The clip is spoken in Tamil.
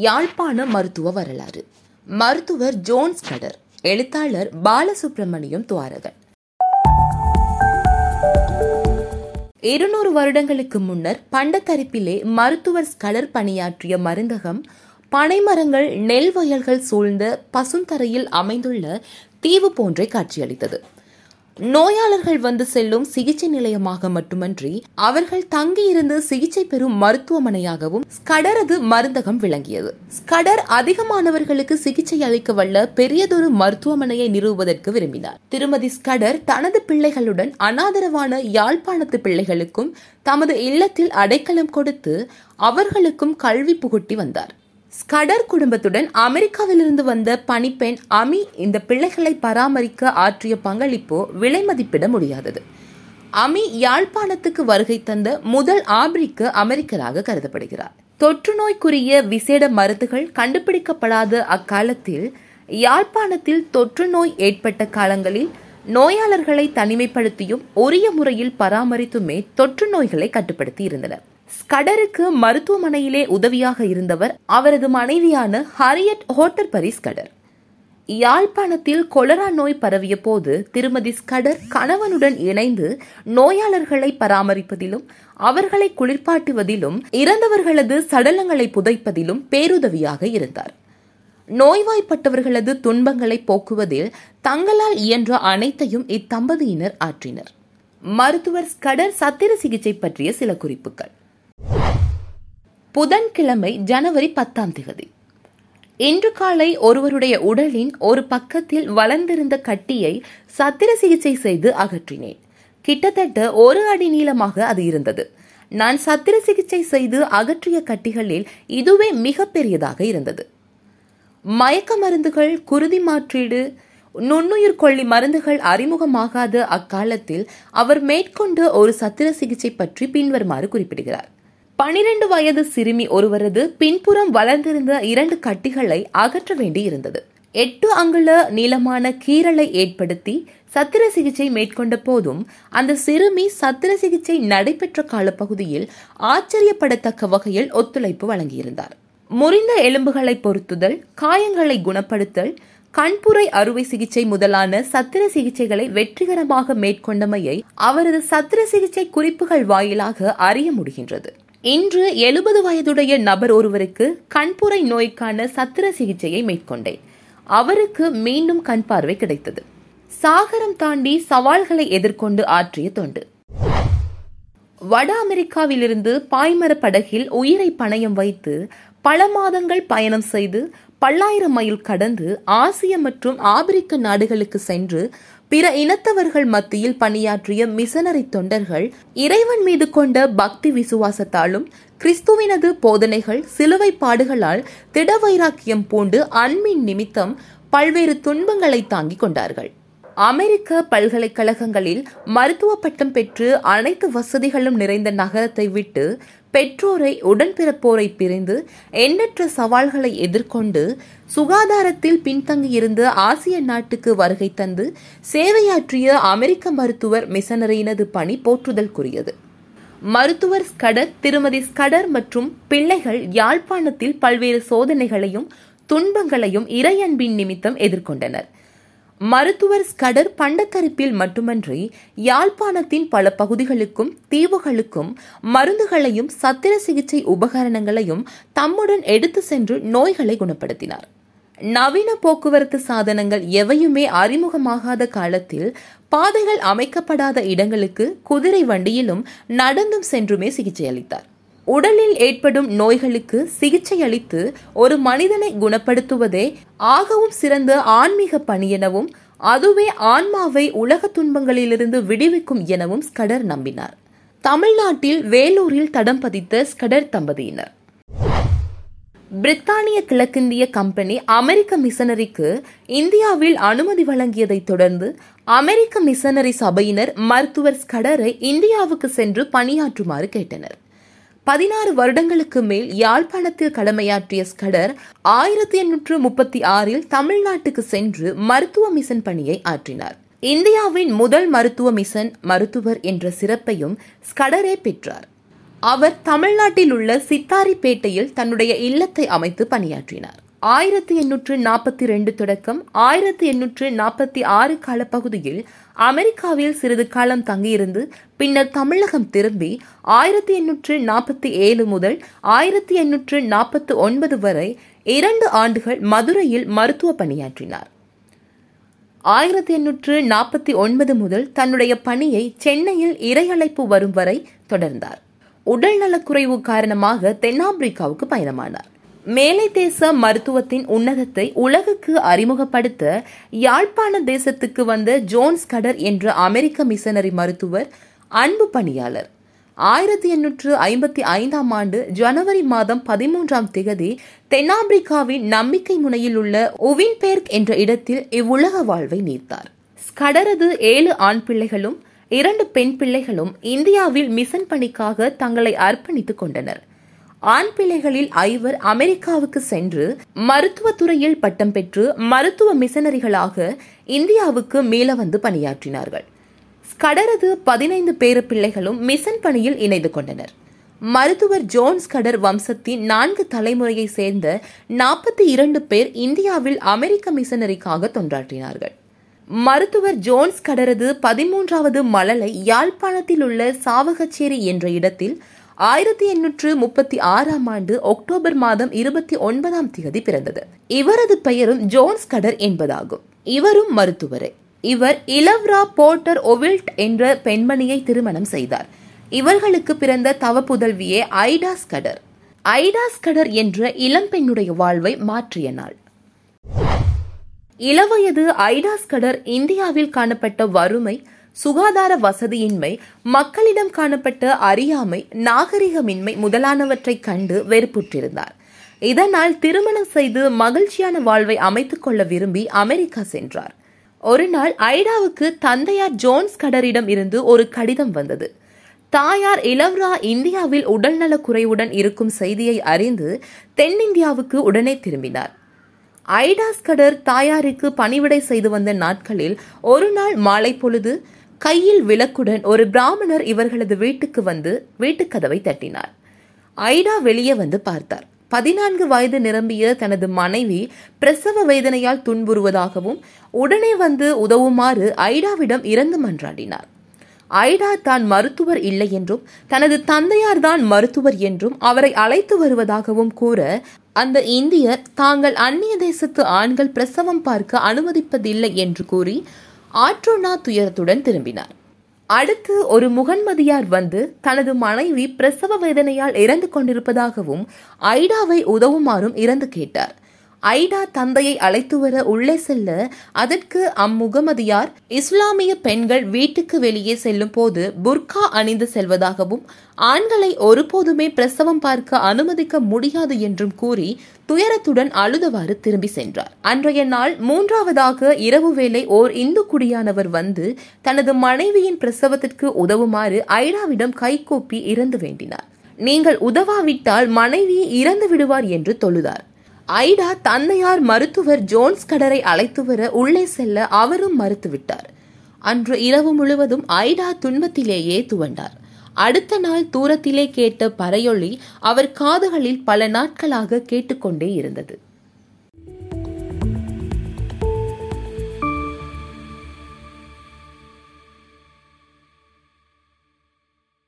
யாழ்ப்பாண மருத்துவ வரலாறு. மருத்துவர் ஜோன் ஸ்கடர் எழுத்தாளர் பாலசுப்ரமணியம் துவாரகன். இருநூறு வருடங்களுக்கு முன்னர் பண்டத்தரிப்பிலே மருத்துவர் ஸ்கலர் பணியாற்றிய மருந்தகம் பனைமரங்கள் நெல் வயல்கள் சூழ்ந்த பசுந்தரையில் அமைந்துள்ள தீவு போன்றே காட்சியளித்தது. நோயாளர்கள் வந்து செல்லும் சிகிச்சை நிலையமாக மட்டுமன்றி அவர்கள் தங்கியிருந்து சிகிச்சை பெறும் மருத்துவமனையாகவும் ஸ்கடரது மருந்தகம் விளங்கியது. ஸ்கடர் அதிகமானவர்களுக்கு சிகிச்சை அளிக்க வல்ல பெரியதொரு மருத்துவமனையை நிறுவுவதற்கு விரும்பினார். திருமதி ஸ்கடர் தனது பிள்ளைகளுடன் அனாதரவான யாழ்ப்பாணத்து பிள்ளைகளுக்கும் தமது இல்லத்தில் அடைக்கலம் கொடுத்து அவர்களுக்கும் கல்வி புகுட்டி வந்தார். ஸ்கடர் குடும்பத்துடன் அமெரிக்காவிலிருந்து வந்த பணிப்பெண் அமி இந்த பிள்ளைகளை பராமரிக்க ஆற்றிய பங்களிப்போ விலை மதிப்பிட முடியாதது. அமி யாழ்ப்பாணத்துக்கு வருகை தந்த முதல் ஆபிரிக்க அமெரிக்கராக கருதப்படுகிறார். தொற்று நோய்க்குரிய விசேட மருந்துகள் கண்டுபிடிக்கப்படாத அக்காலத்தில் யாழ்ப்பாணத்தில் தொற்று நோய் ஏற்பட்ட காலங்களில் நோயாளர்களை தனிமைப்படுத்தியும் உரிய முறையில் பராமரித்துமே தொற்று நோய்களை கட்டுப்படுத்தி இருந்தனர். ஸ்கடருக்கு மருத்துவமனையிலே உதவியாக இருந்தவர் அவரது மனைவியான ஹரியட் ஹோட்டர்பரி ஸ்கடர். யாழ்ப்பாணத்தில் கொலரா நோய் பரவிய போது திருமதி ஸ்கடர் கணவனுடன் இணைந்து நோயாளர்களை பராமரிப்பதிலும் அவர்களை குளிர்பாட்டுவதிலும் இறந்தவர்களது சடலங்களை புதைப்பதிலும் பேருதவியாக இருந்தார். நோய்வாய்ப்பட்டவர்களது துன்பங்களை போக்குவதில் தங்களால் இயன்ற அனைத்தையும் இத்தம்பதியினர் ஆற்றினர். மருத்துவர் ஸ்கடர் சத்திர சிகிச்சை பற்றிய சில குறிப்புகள். புதன்கிழமை ஜனவரி பத்தாம் தேதி இன்று காலை ஒருவருடைய உடலின் ஒரு பக்கத்தில் வளர்ந்திருந்த கட்டியை சத்திர சிகிச்சை செய்து அகற்றினேன். கிட்டத்தட்ட ஒரு அடி நீளமாக அது இருந்தது. நான் சத்திர சிகிச்சை செய்து அகற்றிய கட்டிகளில் இதுவே மிக பெரியதாக இருந்தது. மயக்க மருந்துகள் குருதி மாற்றீடு நுண்ணுயிர் கொல்லி மருந்துகள் அறிமுகமாகாத அக்காலத்தில் அவர் மேற்கொண்ட ஒரு சத்திர சிகிச்சை பற்றி பின்வருமாறு குறிப்பிடுகிறார். பனிரெண்டு வயது சிறுமி ஒருவரது பின்புறம் வளர்ந்திருந்த இரண்டு கட்டிகளை அகற்ற வேண்டியிருந்தது. எட்டு அங்குல நீளமான கீரலை ஏற்படுத்தி சத்திர சிகிச்சை மேற்கொண்ட போதும் அந்த சிறுமி சத்திர சிகிச்சை நடைபெற்ற காலப்பகுதியில் ஆச்சரியப்படத்தக்க வகையில் ஒத்துழைப்பு வழங்கியிருந்தார். முறிந்த எலும்புகளை பொருத்துதல் காயங்களை குணப்படுத்தல் கண்புரை அறுவை சிகிச்சை முதலான சத்திர சிகிச்சைகளை வெற்றிகரமாக மேற்கொண்டமையை அவரது சத்திர சிகிச்சை குறிப்புகள் வாயிலாக அறிய முடிகின்றது. இன்று எழுபது வயதுடைய நபர் ஒருவருக்கு கண்புரை நோய்க்கான சத்திர சிகிச்சையை மேற்கொண்டேன். அவருக்கு மீண்டும் கண் பார்வை கிடைத்தது. சாகரம் தாண்டி சவால்களை எதிர்கொண்டு ஆற்றிய தொண்டு. வட அமெரிக்காவிலிருந்து பாய்மர படகில் உயிரை பணயம் வைத்து பல மாதங்கள் பயணம் செய்து பல்லாயிரம் மைல் கடந்து ஆசிய மற்றும் ஆப்பிரிக்க நாடுகளுக்கு சென்று பிற இனத்தவர்கள் மத்தியில் பணியாற்றிய மிசனரி தொண்டர்கள் இறைவன் மீது கொண்ட பக்தி விசுவாசத்தாலும் கிறிஸ்துவினது போதனைகள் சிலுவை பாடுகளால் திடவைராக்கியம் பூண்டு அன்பின் நிமித்தம் பல்வேறு துன்பங்களை தாங்கிக் கொண்டார்கள். அமெரிக்க பல்கலைக்கழகங்களில் மருத்துவ பட்டம் பெற்று அனைத்து வசதிகளும் நிறைந்த நகரத்தை விட்டு பெற்றோரை உடன்பிறப்போரை பிரிந்து எண்ணற்ற சவால்களை எதிர்கொண்டு சுகாதாரத்தில் பின்தங்கியிருந்த ஆசிய நாட்டுக்கு வருகை தந்து சேவையாற்றிய அமெரிக்க மருத்துவர் மிஷனரியினது பணி போற்றுதல்குரியது. மருத்துவர் ஸ்கடர் திருமதி ஸ்கடர் மற்றும் பிள்ளைகள் யாழ்ப்பாணத்தில் பல்வேறு சோதனைகளையும் துன்பங்களையும் இறையன்பின் நிமித்தம் எதிர்கொண்டனர். மருத்துவர் ஸ்கடர் பண்டக்கரிப்பில் மட்டுமன்றி யாழ்ப்பாணத்தின் பல பகுதிகளுக்கும் தீவுகளுக்கும் மருந்துகளையும் சத்திர சிகிச்சை உபகரணங்களையும் தம்முடன் எடுத்து சென்று நோய்களை குணப்படுத்தினார். நவீன போக்குவரத்து சாதனங்கள் எவையுமே அறிமுகமாகாத காலத்தில் பாதைகள் அமைக்கப்படாத இடங்களுக்கு குதிரை வண்டியிலும் நடந்தும் சென்றுமே சிகிச்சை அளித்தார். உடலில் ஏற்படும் நோய்களுக்கு சிகிச்சை அளித்து ஒரு மனிதனை குணப்படுத்துவதே ஆகவும் சிறந்த ஆன்மீக பணி எனவும் அதுவே ஆன்மாவை உலக துன்பங்களிலிருந்து விடுவிக்கும் எனவும் ஸ்கடர் நம்பினார். தமிழ்நாட்டில் வேலூரில் தடம் பதித்த ஸ்கடர் தம்பதியினர். பிரித்தானிய கிழக்கிந்திய கம்பெனி அமெரிக்க மிஷனரிக்கு இந்தியாவில் அனுமதி வழங்கியதை தொடர்ந்து அமெரிக்க மிஷனரி சபையினர் மருத்துவர் ஸ்கடரை இந்தியாவுக்கு சென்று பணியாற்றுமாறு கேட்டனர். பதினாறு வருடங்களுக்கு மேல் யாழ்ப்பாணத்தில் கடமையாற்றிய ஸ்கடர் ஆயிரத்தி எண்ணூற்று முப்பத்தி ஆறில் தமிழ்நாட்டுக்கு சென்று மருத்துவ மிஷன் பணியை ஆற்றினார். இந்தியாவின் முதல் மருத்துவ மிஷன் மருத்துவர் என்ற சிறப்பையும் ஸ்கடரே பெற்றார். அவர் தமிழ்நாட்டில் உள்ள சித்தாரிப்பேட்டையில் தன்னுடைய இல்லத்தை அமைத்து பணியாற்றினார். ஆயிரத்தி எண்ணூற்று நாற்பத்தி ரெண்டு தொடக்கம் ஆயிரத்தி எண்ணூற்று நாற்பத்தி ஆறு காலப்பகுதியில் அமெரிக்காவில் சிறிது காலம் தங்கியிருந்து பின்னர் தமிழகம் திரும்பி ஆயிரத்தி எண்ணூற்று நாற்பத்தி ஏழு முதல் ஆயிரத்தி எண்ணூற்று நாற்பத்தி ஒன்பது வரை இரண்டு ஆண்டுகள் மதுரையில் மருத்துவ பணியாற்றினார். ஆயிரத்தி எண்ணூற்று நாற்பத்தி ஒன்பது முதல் தன்னுடைய பணியை சென்னையில் இறையழைப்பு வரும் வரை தொடர்ந்தார். உடல்நலக்குறைவு காரணமாக தென்னாப்பிரிக்காவுக்கு பயணமானார். மேலை தேச மருத்துவத்தின் உன்னதத்தை உலகுக்கு அறிமுகப்படுத்த யாழ்ப்பாண தேசத்துக்கு வந்த ஜோன்ஸ் கடர் என்ற அமெரிக்க மிஷனரி மருத்துவர் அன்பு பணியாளர். ஆயிரத்தி எண்ணூற்று ஐம்பத்தி ஐந்தாம் ஆண்டு ஜனவரி மாதம் பதிமூன்றாம் திகதி தென்னாப்பிரிக்காவின் நம்பிக்கை முனையில் உள்ள உவின்பேர்க் என்ற இடத்தில் இவ்வுலக வாழ்வை நீத்தார். ஸ்கடரது ஏழு ஆண் பிள்ளைகளும் இரண்டு பெண் பிள்ளைகளும் இந்தியாவில் மிஷன் பணிக்காக தங்களை அர்ப்பணித்துக் கொண்டனர். ஆண் பிள்ளைகளில் ஐவர் அமெரிக்காவுக்கு சென்று மருத்துவத்துறையில் பட்டம் பெற்று மருத்துவ மிஷனரிகளாக இந்தியாவுக்கு மீள வந்து பணியாற்றினார்கள். ஸ்கடரது பதினைந்து பேர பிள்ளைகளும் மிஷன் பணியில் இணைந்து கொண்டனர். மருத்துவர் ஜோன்ஸ் கடர் வம்சத்தின் நான்கு தலைமுறையை சேர்ந்த நாற்பத்தி இரண்டு பேர் இந்தியாவில் அமெரிக்க மிஷனரிக்காக தொண்டாற்றினார்கள். மருத்துவர் ஜோன்ஸ் கடரது பதிமூன்றாவது மழலை யாழ்ப்பாணத்தில் உள்ள சாவகச்சேரி என்ற இடத்தில் ஆயிரத்தி எண்ணூற்று முப்பத்தி ஆறாம் ஆண்டு அக்டோபர் மாதம் இருபத்தி ஒன்பதாம் தேதி பிறந்தது. இவரது பெயரும் ஜோன்ஸ் கடர் என்பதாகும். இவரும் மருத்துவரே. இவர் இலவ்ரா போர்ட்டர் ஒவில்ட் என்ற பெண்மணியை திருமணம் செய்தார். இவர்களுக்கு பிறந்த தவ புதல்வியே ஐடாஸ் கடர். ஐடாஸ் கடர் என்ற இளம்பெண்ணுடைய வாழ்வை மாற்றிய நாள். இளவயது ஐடாஸ் கடர் இந்தியாவில் காணப்பட்ட வறுமை சுகாதார வசதியின்மை மக்களிடம் காணப்பட்ட அறியாமை நாகரிகமின்மை முதலானவற்றை கண்டு வெறுப்புற்றிருந்தார். இதனால் திருமணம் செய்து மகிழ்ச்சியான வாழ்வை அமைத்துக் கொள்ள விரும்பி அமெரிக்கா சென்றார். ஒரு நாள் ஐடாவுக்கு தந்தையார் ஜோன்ஸ் கடரிடம் இருந்து ஒரு கடிதம் வந்தது. தாயார் இளவ்ரா இந்தியாவில் உடல்நலக் குறைவுடன் இருக்கும் செய்தியை அறிந்து தென்னிந்தியாவுக்கு உடனே திரும்பினார். ஐடாஸ்கடர் தாயாருக்கு பணிவிடை செய்து வந்த நாட்களில் ஒரு நாள் மாலை பொழுது கையில் விளக்குடன் ஒரு பிராமணர் இவர்களது வீட்டுக்கு வந்து வீட்டுக்கதவை தட்டினார். ஐடா வெளியே வந்து பார்த்தார். பதினான்கு வயது நிரம்பிய தனது மனைவி பிரசவ வேதனையால் துன்புறுவதாகவும் உடனே வந்து உதவுமாறு ஐடாவிடம் இறந்து மன்றாடினார். ஐடா தான் மருத்துவர் இல்லை என்றும் தனது தந்தையார் தான் மருத்துவர் என்றும் அவரை அழைத்து வருவதாகவும் கூற அந்த இந்தியர் தாங்கள் அந்நிய தேசத்து ஆண்கள் பிரசவம் பார்க்க அனுமதிப்பதில்லை என்று கூறி ஆற்றோனா துயரத்துடன் திரும்பினார். அடுத்து ஒரு முகன்மதியார் வந்து தனது மனைவி பிரசவ வேதனையால் இறந்து கொண்டிருப்பதாகவும் ஐடாவை உதவுமாறும் இறந்து கேட்டார். ஐடா தந்தையை அழைத்து வர உள்ளே செல்ல அதற்கு அம்முகமதியார் இஸ்லாமிய பெண்கள் வீட்டுக்கு வெளியே செல்லும் போது புர்கா அணிந்து செல்வதாகவும் ஆண்களை ஒருபோதுமே பிரசவம் பார்க்க அனுமதிக்க முடியாது என்றும் கூறி துயரத்துடன் அழுதவாறு திரும்பி சென்றார். அன்றைய நாள் மூன்றாவதாக இரவு வேளை ஓர் இந்து குடியானவர் வந்து தனது மனைவியின் பிரசவத்திற்கு உதவுமாறு ஐடாவிடம் கைகூப்பி இறந்து வேண்டினார். நீங்கள் உதவாவிட்டால் மனைவி இறந்து விடுவார் என்று தொழுதார். ஐடா தந்தையார் மருத்துவர் ஜோன்ஸ் கடரை அழைத்து வர உள்ளே செல்ல அவரும் மறுத்துவிட்டார். அன்று இரவு முழுவதும் ஐடா துன்பத்திலேயே துவண்டார். அடுத்த நாள் தூரத்திலே கேட்ட பறையொளி அவர் காதுகளில் பல நாட்களாக கேட்டுக்கொண்டே இருந்தது.